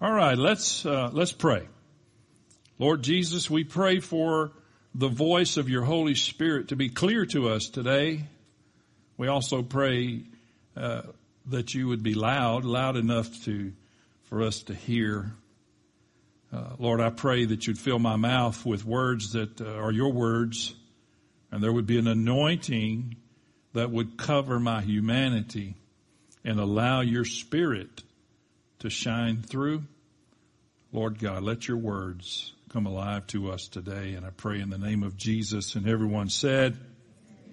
All right, let's uh, let's pray. Lord Jesus, we pray for the voice of your Holy Spirit to be clear to us today. We also pray uh, that you would be loud, loud enough to for us to hear. Uh, Lord, I pray that you'd fill my mouth with words that uh, are your words, and there would be an anointing that would cover my humanity and allow your Spirit to shine through. Lord God, let your words come alive to us today. And I pray in the name of Jesus and everyone said,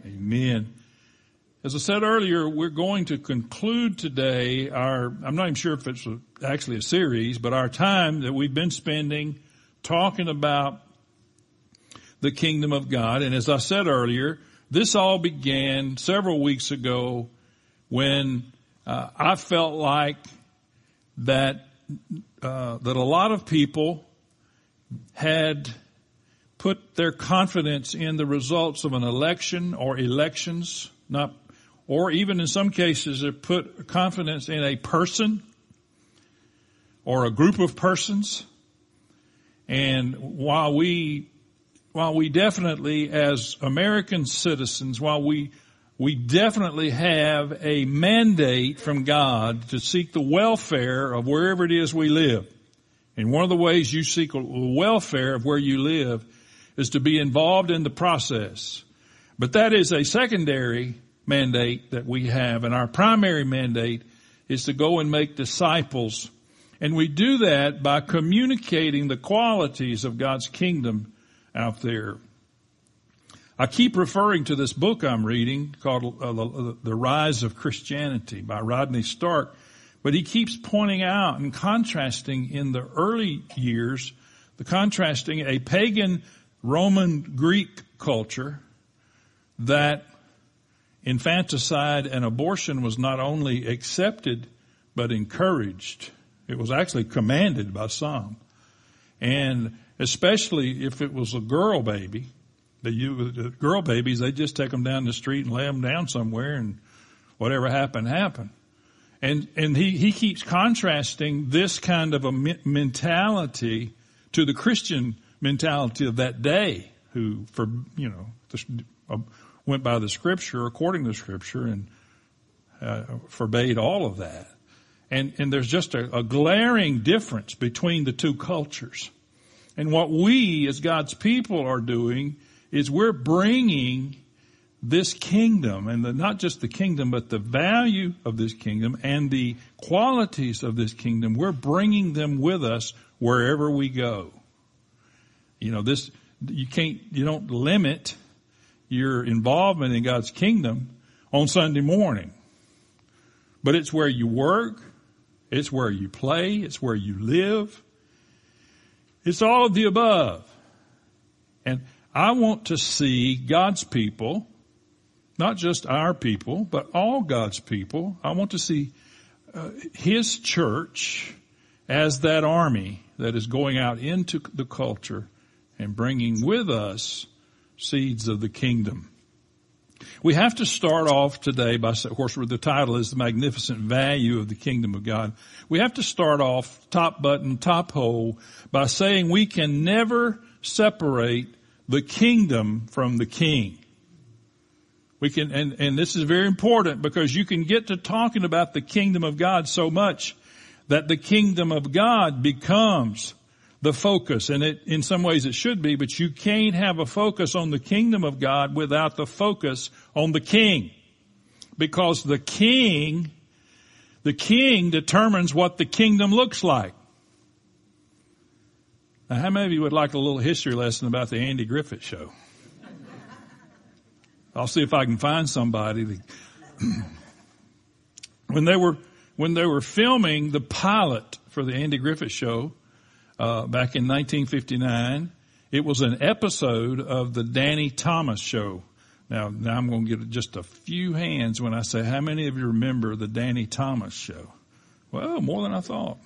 Amen. As I said earlier, we're going to conclude today our, I'm not even sure if it's actually a series, but our time that we've been spending talking about the kingdom of God. And as I said earlier, this all began several weeks ago when uh, I felt like that uh, that a lot of people had put their confidence in the results of an election or elections, not, or even in some cases have put confidence in a person or a group of persons. And while we, while we definitely as American citizens, while we we definitely have a mandate from God to seek the welfare of wherever it is we live. And one of the ways you seek the welfare of where you live is to be involved in the process. But that is a secondary mandate that we have and our primary mandate is to go and make disciples. And we do that by communicating the qualities of God's kingdom out there. I keep referring to this book I'm reading called uh, the, the Rise of Christianity by Rodney Stark, but he keeps pointing out and contrasting in the early years, the contrasting a pagan Roman Greek culture that infanticide and abortion was not only accepted, but encouraged. It was actually commanded by some. And especially if it was a girl baby, the, you, the girl babies, they just take them down the street and lay them down somewhere and whatever happened, happened. And, and he, he keeps contrasting this kind of a mentality to the Christian mentality of that day who, for, you know, uh, went by the scripture, according to the scripture and uh, forbade all of that. And, and there's just a, a glaring difference between the two cultures. And what we as God's people are doing is we're bringing this kingdom and the, not just the kingdom, but the value of this kingdom and the qualities of this kingdom. We're bringing them with us wherever we go. You know, this, you can't, you don't limit your involvement in God's kingdom on Sunday morning. But it's where you work. It's where you play. It's where you live. It's all of the above. And I want to see God's people, not just our people, but all God's people. I want to see uh, His church as that army that is going out into the culture and bringing with us seeds of the kingdom. We have to start off today by, of course, the title is the magnificent value of the kingdom of God. We have to start off top button, top hole by saying we can never separate the kingdom from the king. We can, and, and this is very important because you can get to talking about the kingdom of God so much that the kingdom of God becomes the focus. And it, in some ways it should be, but you can't have a focus on the kingdom of God without the focus on the king. Because the king, the king determines what the kingdom looks like. Now, how many of you would like a little history lesson about the Andy Griffith show? I'll see if I can find somebody. To, when they were when they were filming the pilot for the Andy Griffith show uh, back in 1959, it was an episode of the Danny Thomas show. Now, now I'm going to get just a few hands when I say how many of you remember the Danny Thomas show? Well, more than I thought.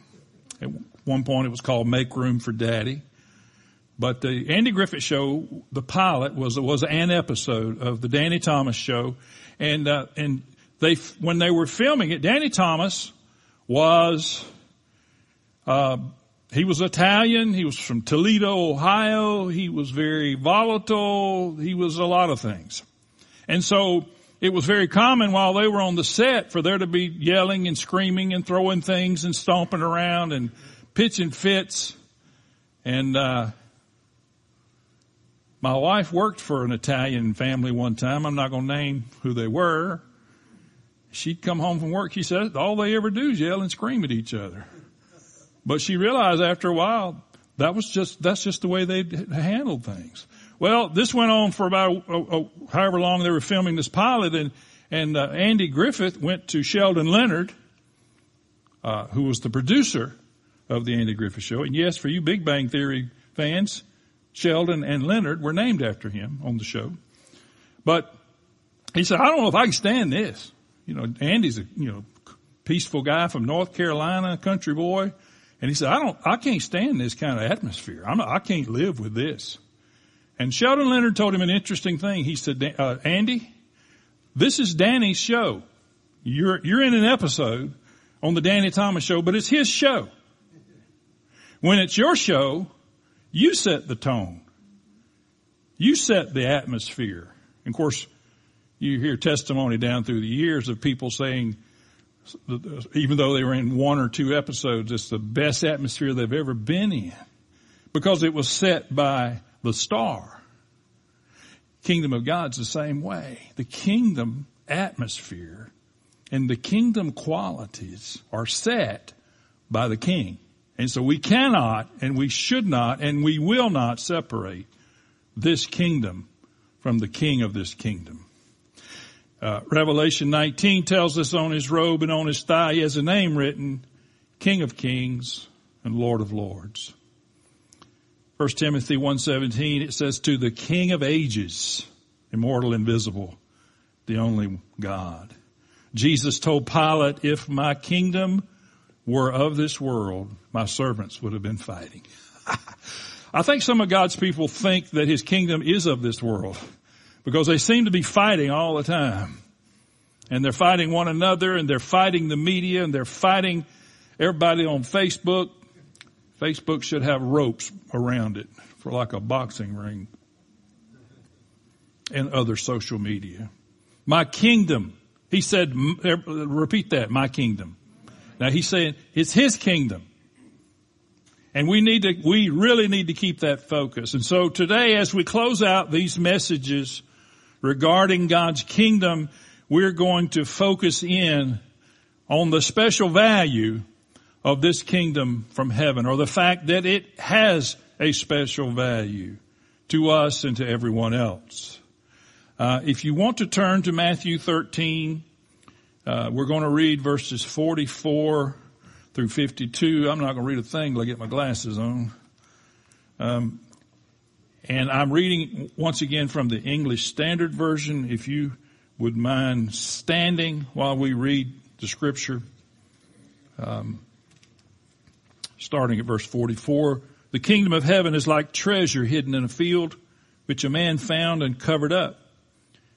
At one point it was called Make Room for Daddy. But the Andy Griffith show, the pilot was, was an episode of the Danny Thomas show. And, uh, and they, when they were filming it, Danny Thomas was, Uh, he was Italian. He was from Toledo, Ohio. He was very volatile. He was a lot of things. And so it was very common while they were on the set for there to be yelling and screaming and throwing things and stomping around and pitching fits. And, uh, my wife worked for an Italian family one time. I'm not going to name who they were. She'd come home from work. She said all they ever do is yell and scream at each other. But she realized after a while that was just, that's just the way they handled things. Well, this went on for about uh, uh, however long they were filming this pilot and, and uh, Andy Griffith went to Sheldon Leonard, uh, who was the producer of the Andy Griffith Show. And yes, for you Big Bang Theory fans, Sheldon and Leonard were named after him on the show. But he said, I don't know if I can stand this. You know, Andy's a, you know, peaceful guy from North Carolina, country boy. And he said, I don't, I can't stand this kind of atmosphere. I'm I can't live with this. And Sheldon Leonard told him an interesting thing. He said, uh, Andy, this is Danny's show. You're, you're in an episode on the Danny Thomas show, but it's his show. When it's your show, you set the tone. You set the atmosphere. And of course, you hear testimony down through the years of people saying, even though they were in one or two episodes, it's the best atmosphere they've ever been in because it was set by the star. Kingdom of God's the same way. The kingdom atmosphere and the kingdom qualities are set by the king. And so we cannot and we should not and we will not separate this kingdom from the king of this kingdom. Uh, Revelation 19 tells us on his robe and on his thigh he has a name written, King of Kings and Lord of Lords. 1 Timothy 1.17 it says to the King of ages, immortal, invisible, the only God. Jesus told Pilate, if my kingdom were of this world, my servants would have been fighting. I think some of God's people think that his kingdom is of this world because they seem to be fighting all the time. And they're fighting one another and they're fighting the media and they're fighting everybody on Facebook. Facebook should have ropes around it for like a boxing ring and other social media. My kingdom. He said, er, repeat that, my kingdom. Now he's saying it's his kingdom. And we need to, we really need to keep that focus. And so today as we close out these messages regarding God's kingdom, we're going to focus in on the special value of this kingdom from heaven or the fact that it has a special value to us and to everyone else. Uh, if you want to turn to Matthew 13, uh, we're going to read verses 44 through 52. I'm not going to read a thing till I get my glasses on. Um, and I'm reading once again from the English Standard Version. If you would mind standing while we read the scripture. Um, starting at verse 44. The kingdom of heaven is like treasure hidden in a field, which a man found and covered up.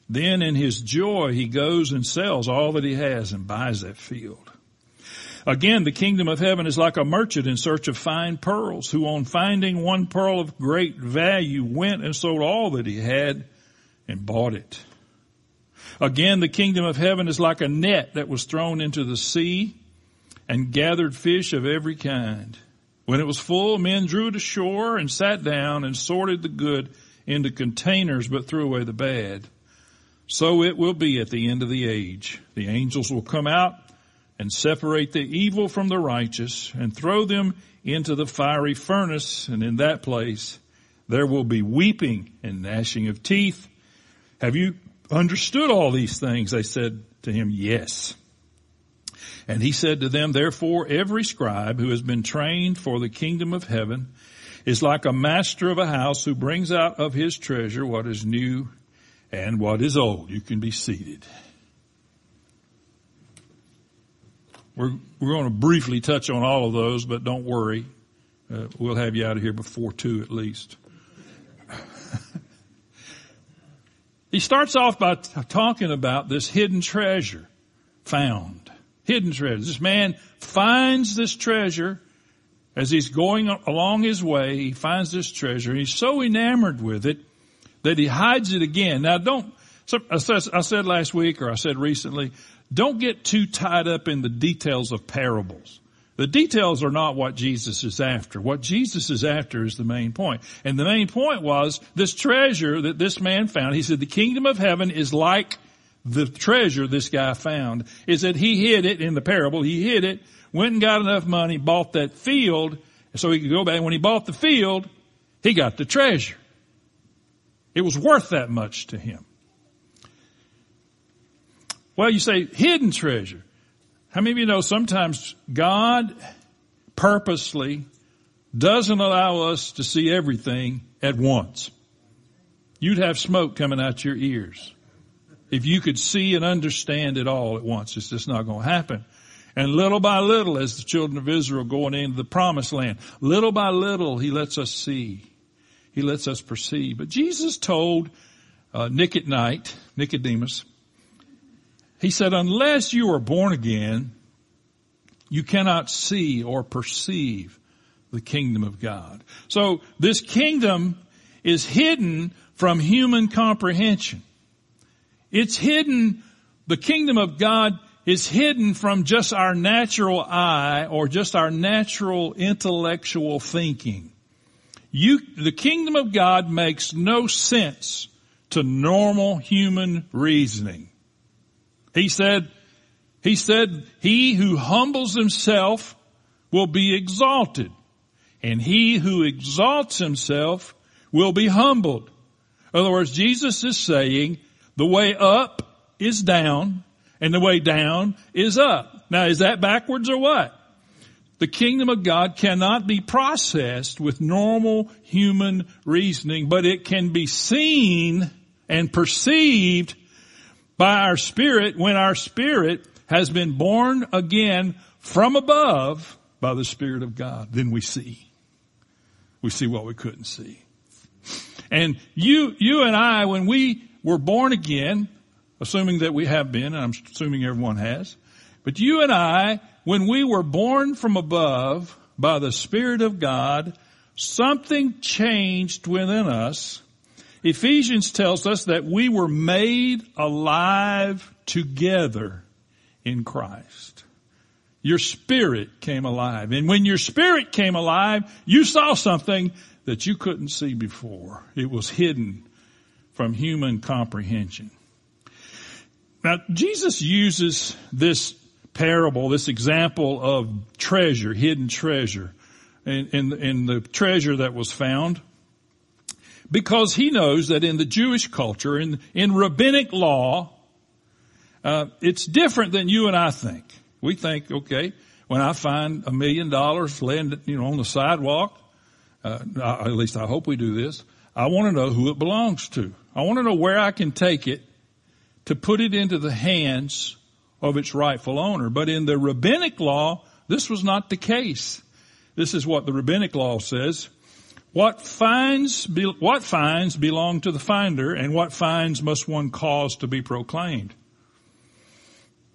Then in his joy, he goes and sells all that he has and buys that field. Again, the kingdom of heaven is like a merchant in search of fine pearls who on finding one pearl of great value went and sold all that he had and bought it. Again, the kingdom of heaven is like a net that was thrown into the sea and gathered fish of every kind. When it was full, men drew it ashore and sat down and sorted the good into containers but threw away the bad. So it will be at the end of the age. The angels will come out and separate the evil from the righteous and throw them into the fiery furnace. And in that place, there will be weeping and gnashing of teeth. Have you understood all these things? They said to him, yes. And he said to them, therefore every scribe who has been trained for the kingdom of heaven is like a master of a house who brings out of his treasure what is new and what is old. You can be seated. We're, we're going to briefly touch on all of those, but don't worry. Uh, we'll have you out of here before two at least. he starts off by t- talking about this hidden treasure found. Hidden treasure. This man finds this treasure as he's going along his way, he finds this treasure he's so enamored with it that he hides it again. Now don't, I said last week or I said recently, don't get too tied up in the details of parables. The details are not what Jesus is after. What Jesus is after is the main point. And the main point was this treasure that this man found. He said the kingdom of heaven is like the treasure this guy found. Is that he hid it in the parable. He hid it, went and got enough money, bought that field, so he could go back. When he bought the field, he got the treasure. It was worth that much to him. Well, you say hidden treasure. How many of you know sometimes God purposely doesn't allow us to see everything at once? You'd have smoke coming out your ears. If you could see and understand it all at once, it's just not going to happen. And little by little, as the children of Israel going into the promised land, little by little, He lets us see. He lets us perceive. But Jesus told uh, Nick at night, Nicodemus, he said, unless you are born again, you cannot see or perceive the kingdom of God. So this kingdom is hidden from human comprehension. It's hidden, the kingdom of God is hidden from just our natural eye or just our natural intellectual thinking. You, the kingdom of God makes no sense to normal human reasoning. He said, he said, he who humbles himself will be exalted and he who exalts himself will be humbled. In other words, Jesus is saying the way up is down and the way down is up. Now is that backwards or what? The kingdom of God cannot be processed with normal human reasoning, but it can be seen and perceived by our spirit when our spirit has been born again from above by the Spirit of God. Then we see. We see what we couldn't see. And you, you and I, when we were born again, assuming that we have been, and I'm assuming everyone has, but you and I, when we were born from above by the Spirit of God, something changed within us Ephesians tells us that we were made alive together in Christ. Your spirit came alive. And when your spirit came alive, you saw something that you couldn't see before. It was hidden from human comprehension. Now, Jesus uses this parable, this example of treasure, hidden treasure, and, and, the treasure that was found because he knows that in the Jewish culture, in, in rabbinic law, uh, it's different than you and I think. We think, okay, when I find a million dollars laying, you know, on the sidewalk, uh, at least I hope we do this. I want to know who it belongs to. I want to know where I can take it to put it into the hands of its rightful owner. But in the rabbinic law, this was not the case. This is what the rabbinic law says. What finds, what finds belong to the finder and what finds must one cause to be proclaimed?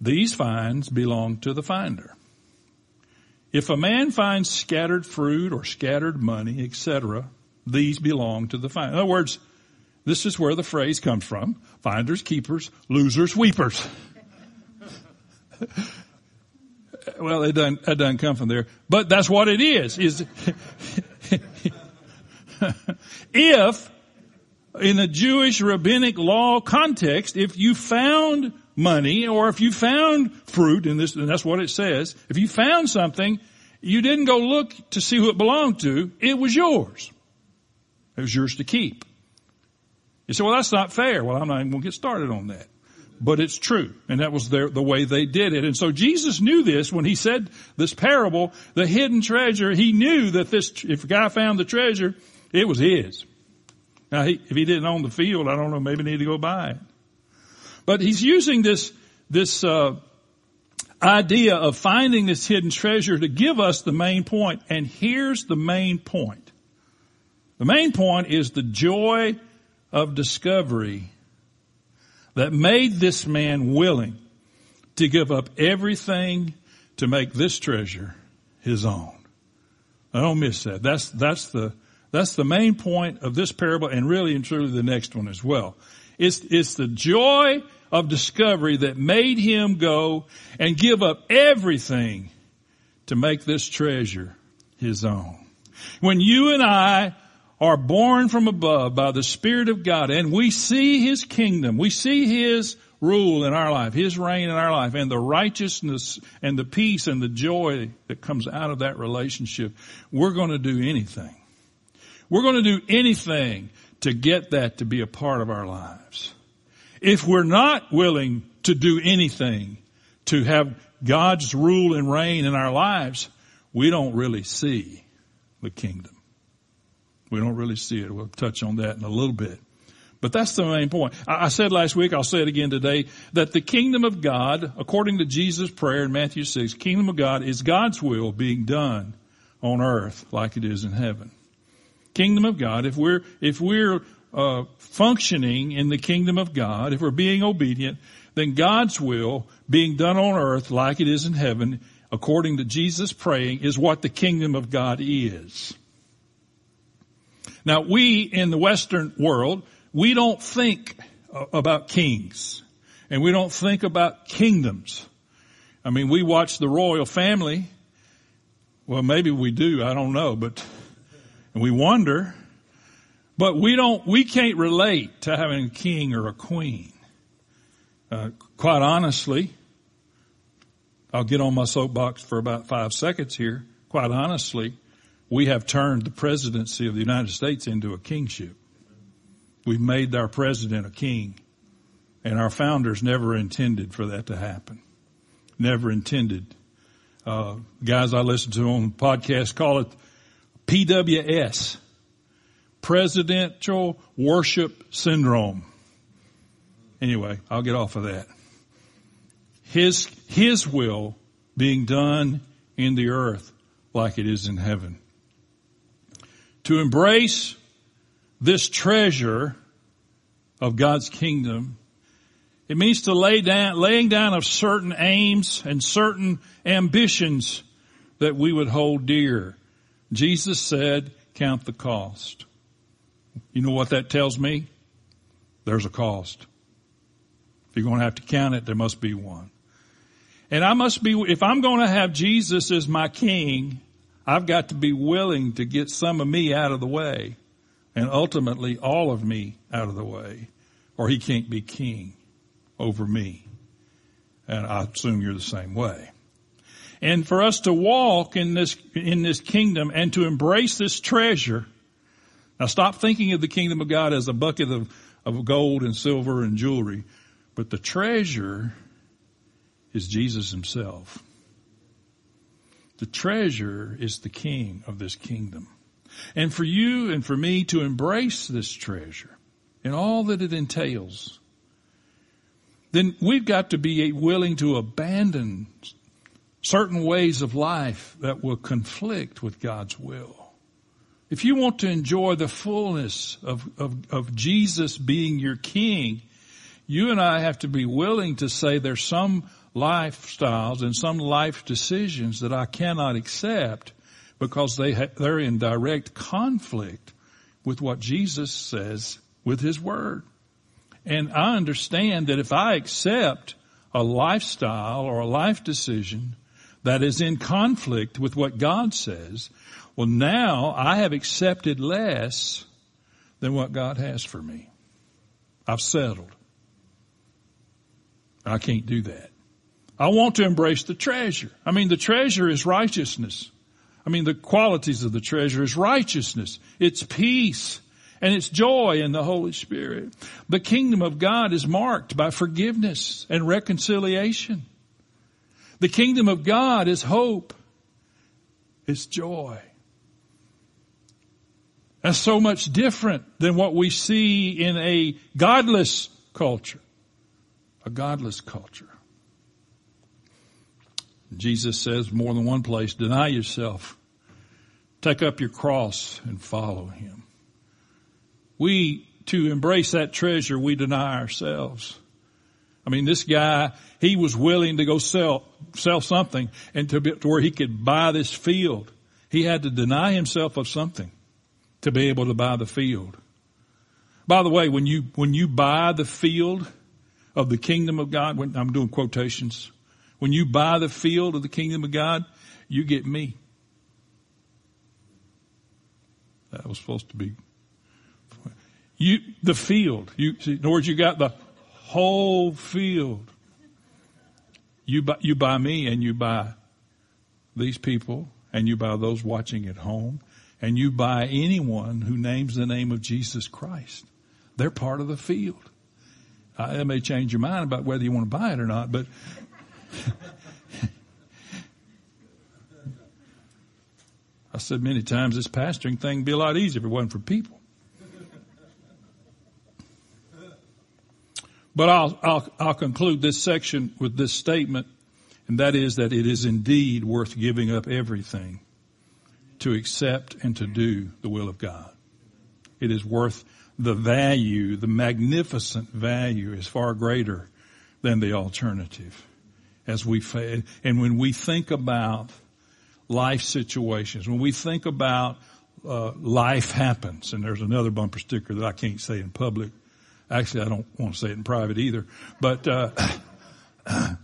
These finds belong to the finder. If a man finds scattered fruit or scattered money, etc., these belong to the finder. In other words, this is where the phrase comes from. Finders, keepers, losers, weepers. Well, it doesn't, doesn't come from there, but that's what it is. Is if in a Jewish rabbinic law context, if you found money or if you found fruit in this, and that's what it says, if you found something, you didn't go look to see who it belonged to, it was yours. It was yours to keep. You say, well, that's not fair. Well, I'm not even going to get started on that. But it's true. And that was their, the way they did it. And so Jesus knew this when he said this parable, the hidden treasure. He knew that this, if a guy found the treasure, it was his. Now, he, if he didn't own the field, I don't know, maybe need to go buy it. But he's using this, this, uh, idea of finding this hidden treasure to give us the main point. And here's the main point. The main point is the joy of discovery that made this man willing to give up everything to make this treasure his own. I don't miss that. That's, that's the, that's the main point of this parable and really and truly the next one as well. It's, it's the joy of discovery that made him go and give up everything to make this treasure his own. When you and I are born from above by the Spirit of God and we see His kingdom, we see His rule in our life, His reign in our life, and the righteousness and the peace and the joy that comes out of that relationship, we're going to do anything. We're going to do anything to get that to be a part of our lives. If we're not willing to do anything to have God's rule and reign in our lives, we don't really see the kingdom. We don't really see it. We'll touch on that in a little bit. But that's the main point. I said last week, I'll say it again today, that the kingdom of God, according to Jesus' prayer in Matthew 6, kingdom of God is God's will being done on earth like it is in heaven. Kingdom of God, if we're, if we're, uh, functioning in the kingdom of God, if we're being obedient, then God's will being done on earth like it is in heaven, according to Jesus praying, is what the kingdom of God is. Now we in the Western world, we don't think about kings and we don't think about kingdoms. I mean, we watch the royal family. Well, maybe we do. I don't know, but we wonder, but we don't, we can't relate to having a king or a queen. Uh, quite honestly, I'll get on my soapbox for about five seconds here. Quite honestly, we have turned the presidency of the United States into a kingship. We've made our president a king. And our founders never intended for that to happen. Never intended. Uh, guys I listen to on podcasts call it PWS. Presidential Worship Syndrome. Anyway, I'll get off of that. His, His will being done in the earth like it is in heaven. To embrace this treasure of God's kingdom, it means to lay down, laying down of certain aims and certain ambitions that we would hold dear. Jesus said, count the cost. You know what that tells me? There's a cost. If you're going to have to count it, there must be one. And I must be, if I'm going to have Jesus as my king, I've got to be willing to get some of me out of the way and ultimately all of me out of the way or he can't be king over me. And I assume you're the same way. And for us to walk in this, in this kingdom and to embrace this treasure, now stop thinking of the kingdom of God as a bucket of, of gold and silver and jewelry, but the treasure is Jesus himself. The treasure is the king of this kingdom. And for you and for me to embrace this treasure and all that it entails, then we've got to be willing to abandon certain ways of life that will conflict with God's will. If you want to enjoy the fullness of, of, of Jesus being your king, you and I have to be willing to say there's some lifestyles and some life decisions that I cannot accept because they ha- they're in direct conflict with what Jesus says with his word. And I understand that if I accept a lifestyle or a life decision that is in conflict with what God says, well now I have accepted less than what God has for me. I've settled. I can't do that. I want to embrace the treasure. I mean, the treasure is righteousness. I mean, the qualities of the treasure is righteousness. It's peace and it's joy in the Holy Spirit. The kingdom of God is marked by forgiveness and reconciliation. The kingdom of God is hope. It's joy. That's so much different than what we see in a godless culture. A godless culture. Jesus says more than one place, deny yourself, take up your cross and follow him. We, to embrace that treasure, we deny ourselves. I mean, this guy, he was willing to go sell, sell something and to, be, to where he could buy this field. He had to deny himself of something to be able to buy the field. By the way, when you, when you buy the field of the kingdom of God, when I'm doing quotations, when you buy the field of the kingdom of God, you get me. That was supposed to be you the field. You in other words, you got the whole field. You buy you buy me and you buy these people and you buy those watching at home and you buy anyone who names the name of Jesus Christ. They're part of the field. Uh, that may change your mind about whether you want to buy it or not, but I said many times this pastoring thing would be a lot easier if it wasn't for people. But I'll, I'll, I'll conclude this section with this statement, and that is that it is indeed worth giving up everything to accept and to do the will of God. It is worth the value, the magnificent value is far greater than the alternative. As we, and when we think about life situations, when we think about uh, life happens, and there's another bumper sticker that I can't say in public. Actually, I don't want to say it in private either. But uh,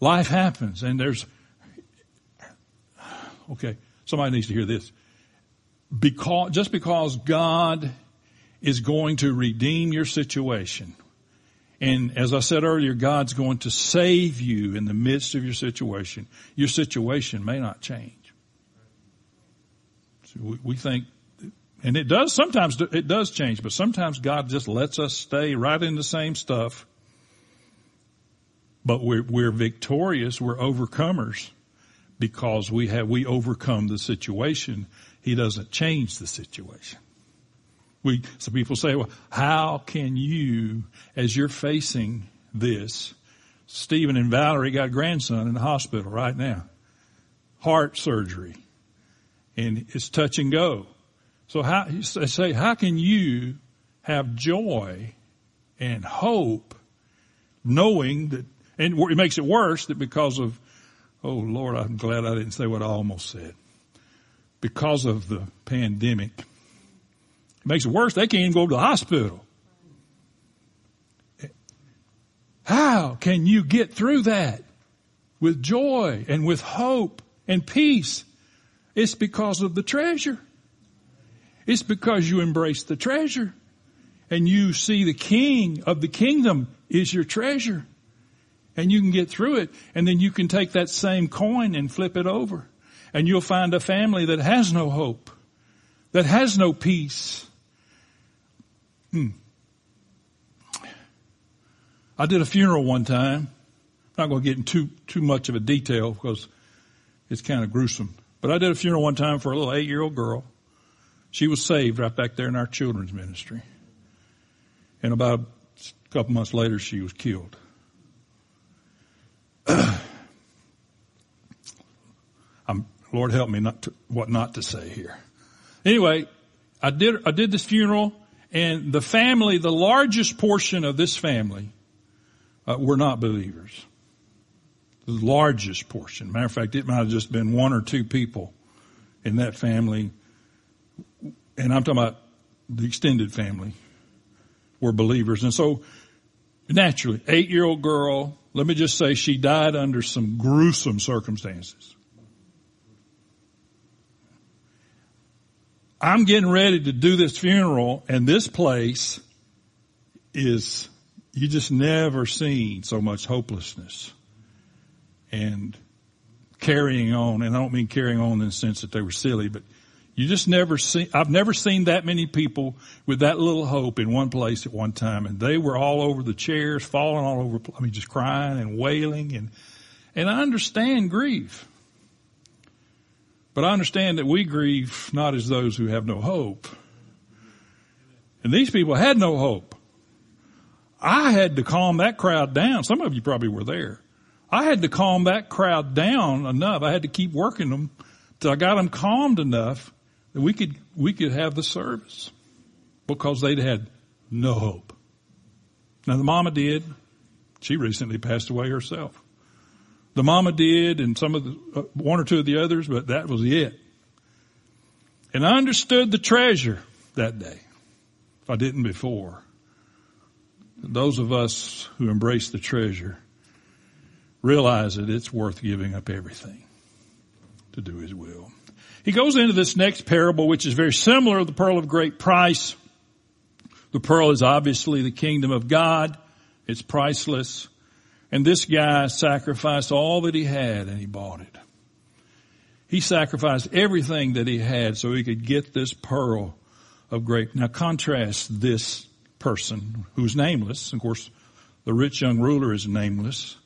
life happens, and there's okay. Somebody needs to hear this. Because just because God is going to redeem your situation, and as I said earlier, God's going to save you in the midst of your situation. Your situation may not change. So we, we think, and it does sometimes, it does change, but sometimes God just lets us stay right in the same stuff. But we're, we're victorious, we're overcomers because we have, we overcome the situation. He doesn't change the situation. We, some people say, well, how can you, as you're facing this, Stephen and Valerie got a grandson in the hospital right now. Heart surgery and it's touch and go. So how, they say, how can you have joy and hope knowing that, and it makes it worse that because of, oh Lord, I'm glad I didn't say what I almost said. Because of the pandemic. Makes it worse. They can't even go to the hospital. How can you get through that with joy and with hope and peace it's because of the treasure. It's because you embrace the treasure and you see the king of the kingdom is your treasure and you can get through it and then you can take that same coin and flip it over and you'll find a family that has no hope, that has no peace. Hmm. I did a funeral one time. I'm not going to get into too, too much of a detail because it's kind of gruesome. But I did a funeral one time for a little eight year old girl. She was saved right back there in our children's ministry. And about a couple months later, she was killed. Lord help me not to, what not to say here. Anyway, I did, I did this funeral and the family, the largest portion of this family, uh, were not believers the largest portion. Matter of fact, it might have just been one or two people in that family. And I'm talking about the extended family were believers. And so naturally, eight year old girl, let me just say she died under some gruesome circumstances. I'm getting ready to do this funeral and this place is, you just never seen so much hopelessness and carrying on. And I don't mean carrying on in the sense that they were silly, but you just never see, I've never seen that many people with that little hope in one place at one time. And they were all over the chairs, falling all over, I mean, just crying and wailing. And, and I understand grief. But I understand that we grieve not as those who have no hope. And these people had no hope. I had to calm that crowd down. Some of you probably were there. I had to calm that crowd down enough. I had to keep working them till I got them calmed enough that we could, we could have the service because they'd had no hope. Now the mama did. She recently passed away herself. The mama did and some of the, uh, one or two of the others, but that was it. And I understood the treasure that day. If I didn't before. Those of us who embrace the treasure realize that it's worth giving up everything to do His will. He goes into this next parable, which is very similar to the pearl of great price. The pearl is obviously the kingdom of God. It's priceless. And this guy sacrificed all that he had and he bought it. He sacrificed everything that he had so he could get this pearl of great. Now contrast this person who's nameless. Of course, the rich young ruler is nameless.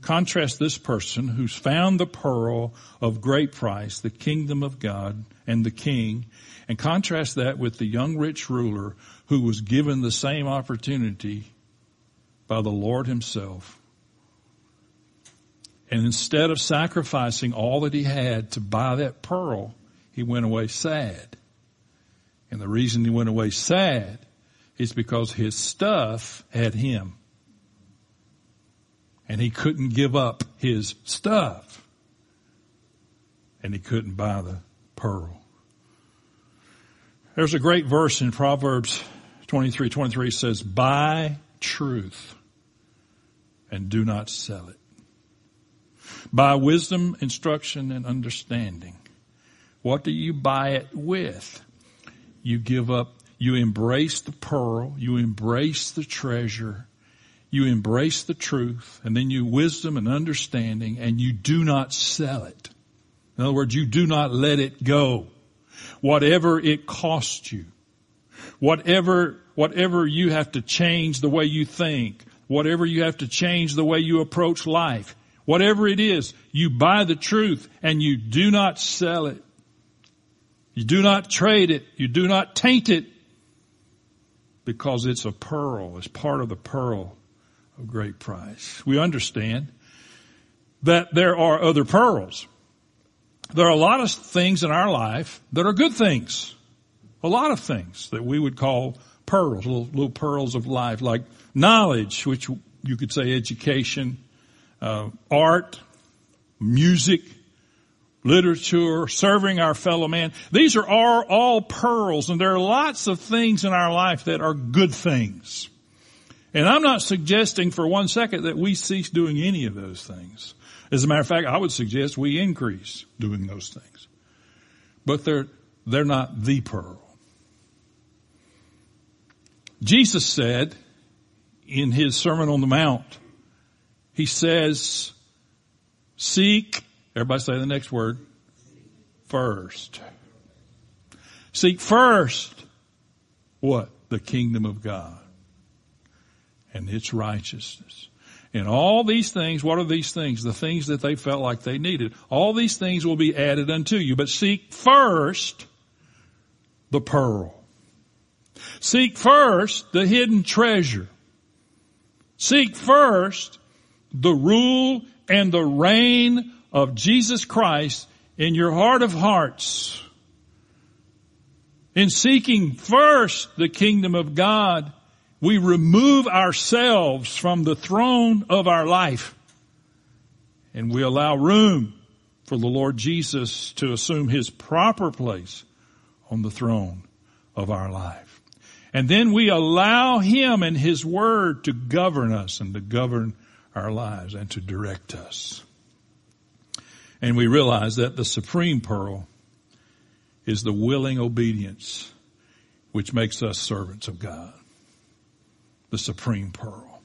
Contrast this person who's found the pearl of great price, the kingdom of God and the king, and contrast that with the young rich ruler who was given the same opportunity by the Lord himself. And instead of sacrificing all that he had to buy that pearl, he went away sad. And the reason he went away sad is because his stuff had him. And he couldn't give up his stuff. And he couldn't buy the pearl. There's a great verse in Proverbs 23, 23 says, buy truth and do not sell it. Buy wisdom, instruction, and understanding. What do you buy it with? You give up you embrace the pearl. You embrace the treasure. You embrace the truth and then you wisdom and understanding and you do not sell it. In other words, you do not let it go. Whatever it costs you. Whatever, whatever you have to change the way you think. Whatever you have to change the way you approach life. Whatever it is, you buy the truth and you do not sell it. You do not trade it. You do not taint it because it's a pearl, it's part of the pearl of great price. We understand that there are other pearls. There are a lot of things in our life that are good things. A lot of things that we would call pearls, little, little pearls of life, like knowledge, which you could say education, uh, art, music, literature, serving our fellow man. These are all, all pearls and there are lots of things in our life that are good things. And I'm not suggesting for one second that we cease doing any of those things. As a matter of fact, I would suggest we increase doing those things. But they're, they're not the pearl. Jesus said in his Sermon on the Mount, he says, seek Everybody say the next word. First. Seek first what? The kingdom of God and its righteousness. And all these things, what are these things? The things that they felt like they needed. All these things will be added unto you, but seek first the pearl. Seek first the hidden treasure. Seek first the rule and the reign of Jesus Christ in your heart of hearts. In seeking first the kingdom of God, we remove ourselves from the throne of our life and we allow room for the Lord Jesus to assume his proper place on the throne of our life. And then we allow him and his word to govern us and to govern our lives and to direct us. And we realize that the supreme pearl is the willing obedience which makes us servants of God. The supreme pearl.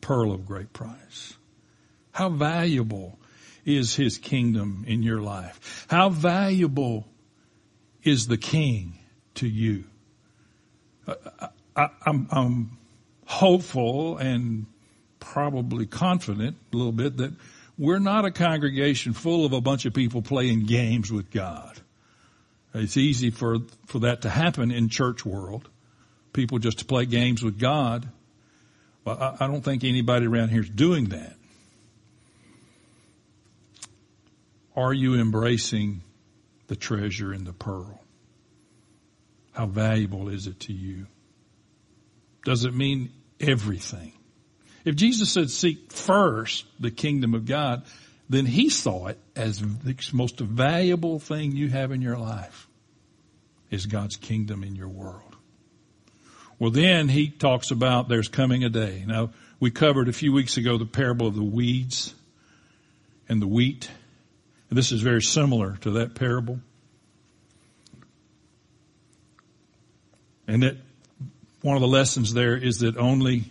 Pearl of great price. How valuable is his kingdom in your life? How valuable is the king to you? I, am hopeful and probably confident a little bit that we're not a congregation full of a bunch of people playing games with God. It's easy for, for that to happen in church world. People just to play games with God. Well, I, I don't think anybody around here is doing that. Are you embracing the treasure in the pearl? How valuable is it to you? Does it mean everything? If Jesus said seek first the kingdom of God, then he saw it as the most valuable thing you have in your life. is God's kingdom in your world. Well, then he talks about there's coming a day. Now, we covered a few weeks ago the parable of the weeds and the wheat. And this is very similar to that parable. And that one of the lessons there is that only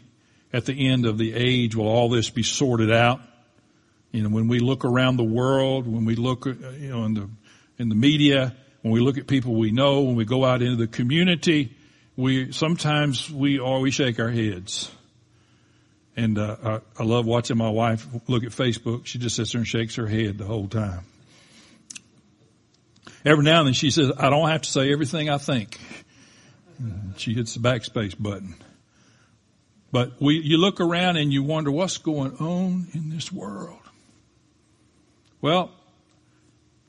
at the end of the age will all this be sorted out. You know, when we look around the world, when we look, uh, you know, in the, in the media, when we look at people we know, when we go out into the community, we, sometimes we, always shake our heads. And, uh, I, I love watching my wife look at Facebook. She just sits there and shakes her head the whole time. Every now and then she says, I don't have to say everything I think. She hits the backspace button. But we, you look around and you wonder what's going on in this world. Well,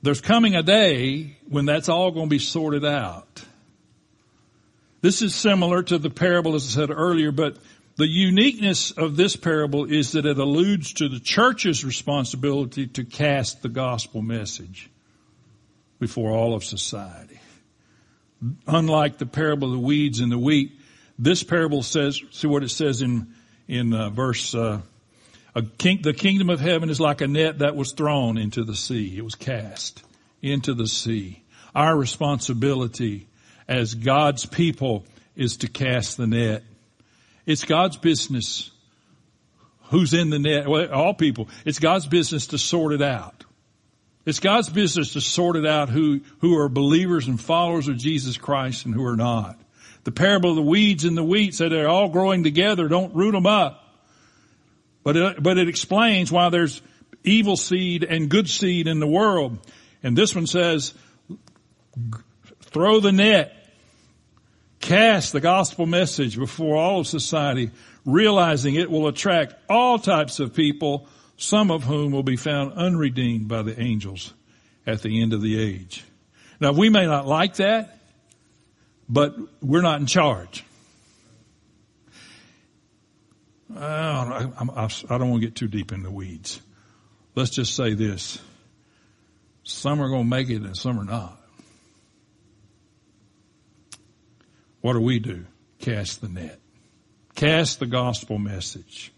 there's coming a day when that's all going to be sorted out. This is similar to the parable as I said earlier, but the uniqueness of this parable is that it alludes to the church's responsibility to cast the gospel message before all of society. Unlike the parable of the weeds and the wheat, this parable says, see what it says in, in uh, verse, uh, king, the kingdom of heaven is like a net that was thrown into the sea. It was cast into the sea. Our responsibility as God's people is to cast the net. It's God's business who's in the net. Well, all people. It's God's business to sort it out. It's God's business to sort it out who, who are believers and followers of Jesus Christ and who are not. The parable of the weeds and the wheat said they're all growing together. Don't root them up. But it, but it explains why there's evil seed and good seed in the world. And this one says, throw the net, cast the gospel message before all of society, realizing it will attract all types of people some of whom will be found unredeemed by the angels at the end of the age. Now we may not like that, but we're not in charge. I don't, want to get too deep in the weeds. Let's just say this. Some are going to make it and some are not. What do we do? Cast the net. Cast the gospel message.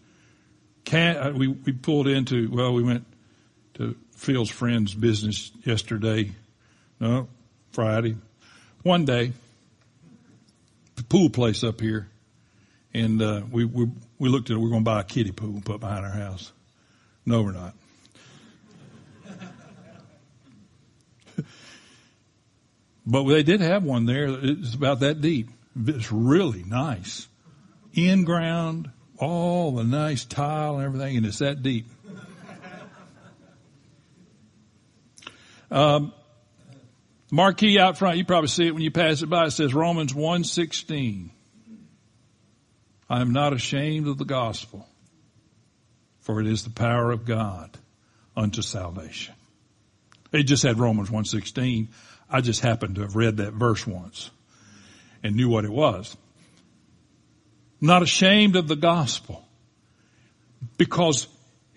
Uh, we, we pulled into, well, we went to Phil's friend's business yesterday. No, Friday. One day, pool place up here. And, uh, we, we, we looked at it. We're going to buy a kiddie pool and put behind our house. No, we're not. but they did have one there. It's about that deep. It's really nice. In ground, all the nice tile and everything, and it's that deep. Um, marquee out front, you probably see it when you pass it by. It says Romans 1.16. I am not ashamed of the gospel, for it is the power of God unto salvation. It just had Romans 1.16. I just happened to have read that verse once and knew what it was not ashamed of the gospel because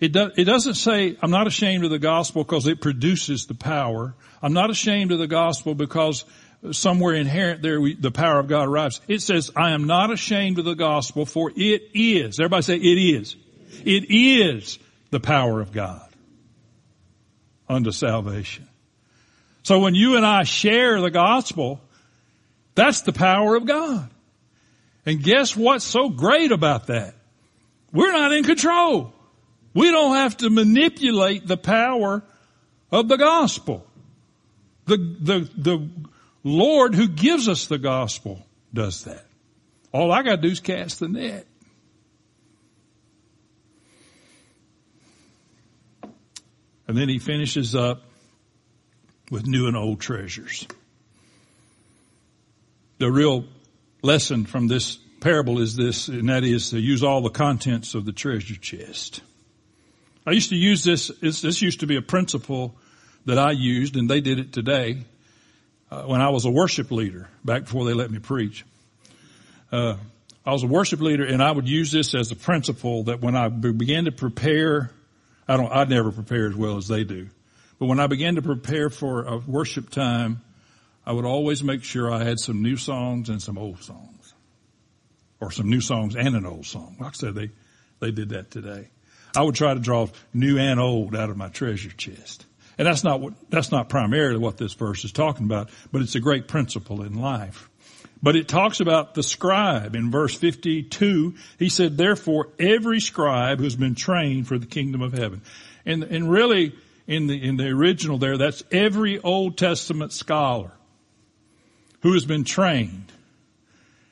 it, do, it doesn't say, I'm not ashamed of the gospel because it produces the power. I'm not ashamed of the gospel because somewhere inherent there we, the power of God arrives. It says, I am not ashamed of the gospel for it is. Everybody say, it is. It is the power of God unto salvation. So when you and I share the gospel, that's the power of God. And guess what's so great about that? We're not in control. We don't have to manipulate the power of the gospel. The, the, the Lord who gives us the gospel does that. All I gotta do is cast the net. And then he finishes up with new and old treasures. The real lesson from this parable is this, and that is to use all the contents of the treasure chest. I used to use this, this used to be a principle that I used, and they did it today, uh, when I was a worship leader, back before they let me preach. Uh, I was a worship leader and I would use this as a principle that when I began to prepare, I don't, I never prepare as well as they do, but when I began to prepare for a worship time, I would always make sure I had some new songs and some old songs. Or some new songs and an old song. Like I said, they, they did that today. I would try to draw new and old out of my treasure chest. And that's not what, that's not primarily what this verse is talking about, but it's a great principle in life. But it talks about the scribe in verse 52. He said, therefore every scribe who's been trained for the kingdom of heaven. And, and really in the, in the original there, that's every Old Testament scholar who has been trained.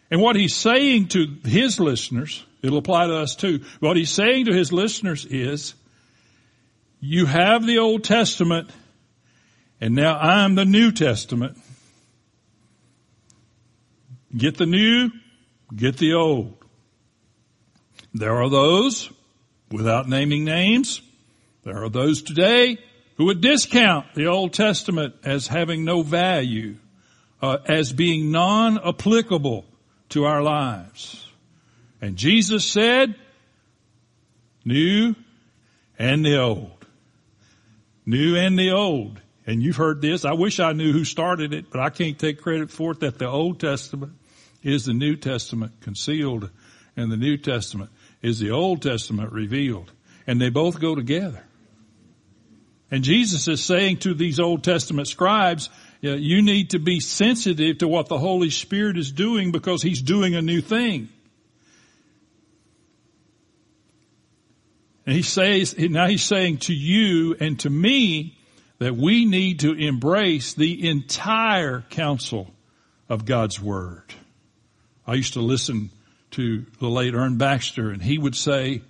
And what he's saying to his listeners, it'll apply to us too. What he's saying to his listeners is, you have the Old Testament and now I'm the New Testament. Get the new, get the old. There are those, without naming names, there are those today who would discount the Old Testament as having no value, uh, as being non-applicable to our lives. And Jesus said, new and the old. New and the old. And you've heard this. I wish I knew who started it, but I can't take credit for it that the Old Testament is the New Testament concealed and the New Testament is the Old Testament revealed. And they both go together. And Jesus is saying to these Old Testament scribes, you need to be sensitive to what the Holy Spirit is doing because He's doing a new thing. And he says, now he's saying to you and to me that we need to embrace the entire counsel of God's Word. I used to listen to the late Ern Baxter and he would say,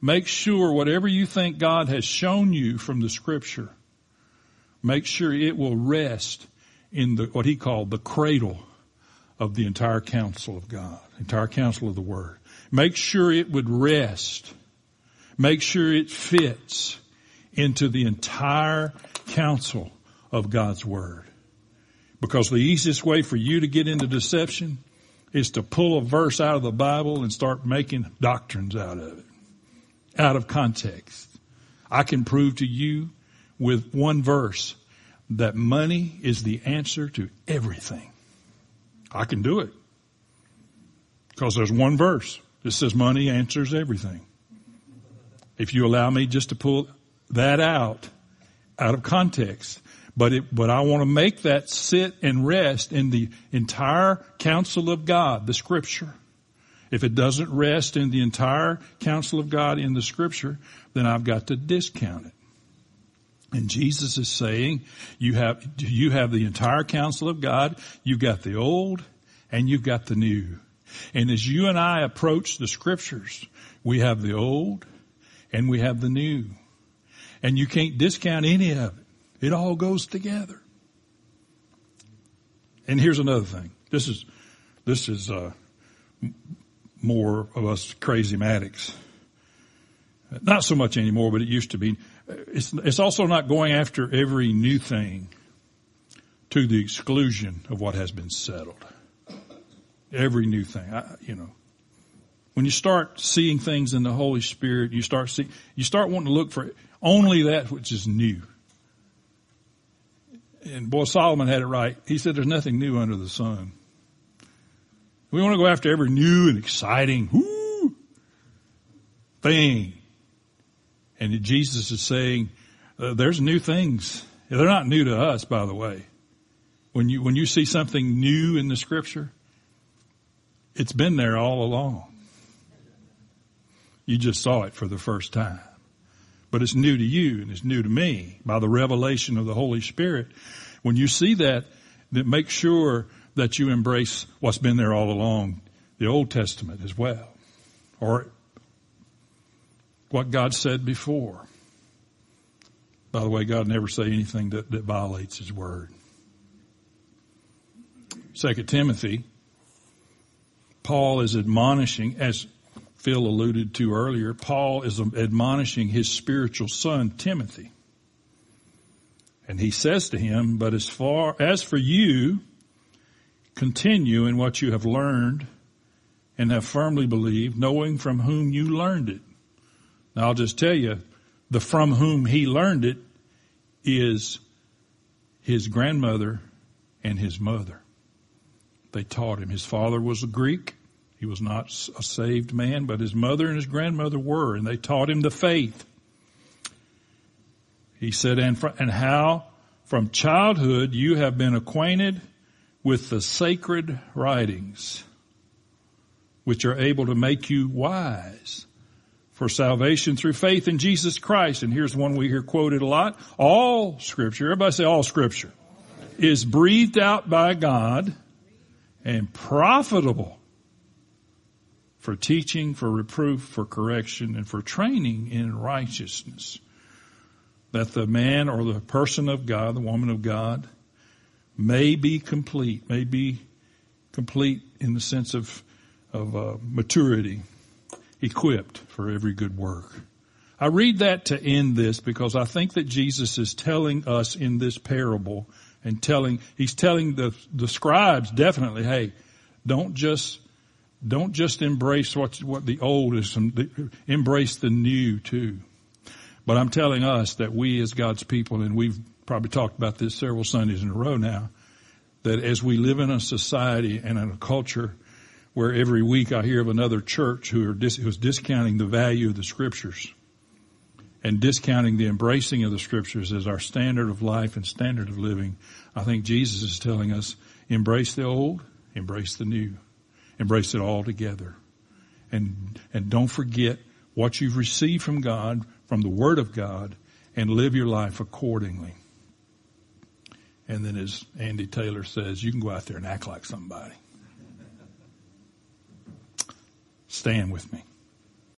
Make sure whatever you think God has shown you from the scripture, make sure it will rest in the, what he called the cradle of the entire counsel of God, entire counsel of the word. Make sure it would rest. Make sure it fits into the entire counsel of God's word. Because the easiest way for you to get into deception is to pull a verse out of the Bible and start making doctrines out of it out of context. I can prove to you with one verse that money is the answer to everything. I can do it. Because there's one verse that says money answers everything. If you allow me just to pull that out, out of context, but it, but I want to make that sit and rest in the entire counsel of God, the scripture. If it doesn't rest in the entire counsel of God in the scripture, then I've got to discount it. And Jesus is saying, you have, you have the entire counsel of God, you've got the old, and you've got the new. And as you and I approach the scriptures, we have the old and we have the new. And you can't discount any of it. It all goes together. And here's another thing. This is, this is, uh, more of us charismatics. Not so much anymore, but it used to be. It's, it's also not going after every new thing to the exclusion of what has been settled. Every new thing, I, you know. When you start seeing things in the Holy Spirit, you start see, you start wanting to look for only that which is new. And boy, Solomon had it right. He said there's nothing new under the sun. We want to go after every new and exciting whoo, thing. And Jesus is saying, uh, there's new things. They're not new to us, by the way. When you, when you see something new in the scripture, it's been there all along. You just saw it for the first time. But it's new to you and it's new to me by the revelation of the Holy Spirit. When you see that, then make sure that you embrace what's been there all along, the Old Testament as well, or what God said before. By the way, God never say anything that, that violates His word. Second Timothy, Paul is admonishing, as Phil alluded to earlier, Paul is admonishing his spiritual son, Timothy. And he says to him, but as far, as for you, Continue in what you have learned and have firmly believed, knowing from whom you learned it. Now I'll just tell you, the from whom he learned it is his grandmother and his mother. They taught him. His father was a Greek. He was not a saved man, but his mother and his grandmother were, and they taught him the faith. He said, and, for, and how from childhood you have been acquainted with the sacred writings, which are able to make you wise for salvation through faith in Jesus Christ. And here's one we hear quoted a lot. All scripture, everybody say all scripture, is breathed out by God and profitable for teaching, for reproof, for correction, and for training in righteousness. That the man or the person of God, the woman of God, may be complete, may be complete in the sense of, of uh, maturity, equipped for every good work. I read that to end this because I think that Jesus is telling us in this parable and telling, he's telling the, the scribes definitely, hey, don't just, don't just embrace what's, what the old is, embrace the new too. But I'm telling us that we as God's people, and we've probably talked about this several Sundays in a row now, that as we live in a society and in a culture where every week I hear of another church who are dis, who's discounting the value of the scriptures and discounting the embracing of the scriptures as our standard of life and standard of living, I think Jesus is telling us embrace the old, embrace the new, embrace it all together. And, and don't forget what you've received from God, from the Word of God, and live your life accordingly. And then as Andy Taylor says, you can go out there and act like somebody. Stand with me.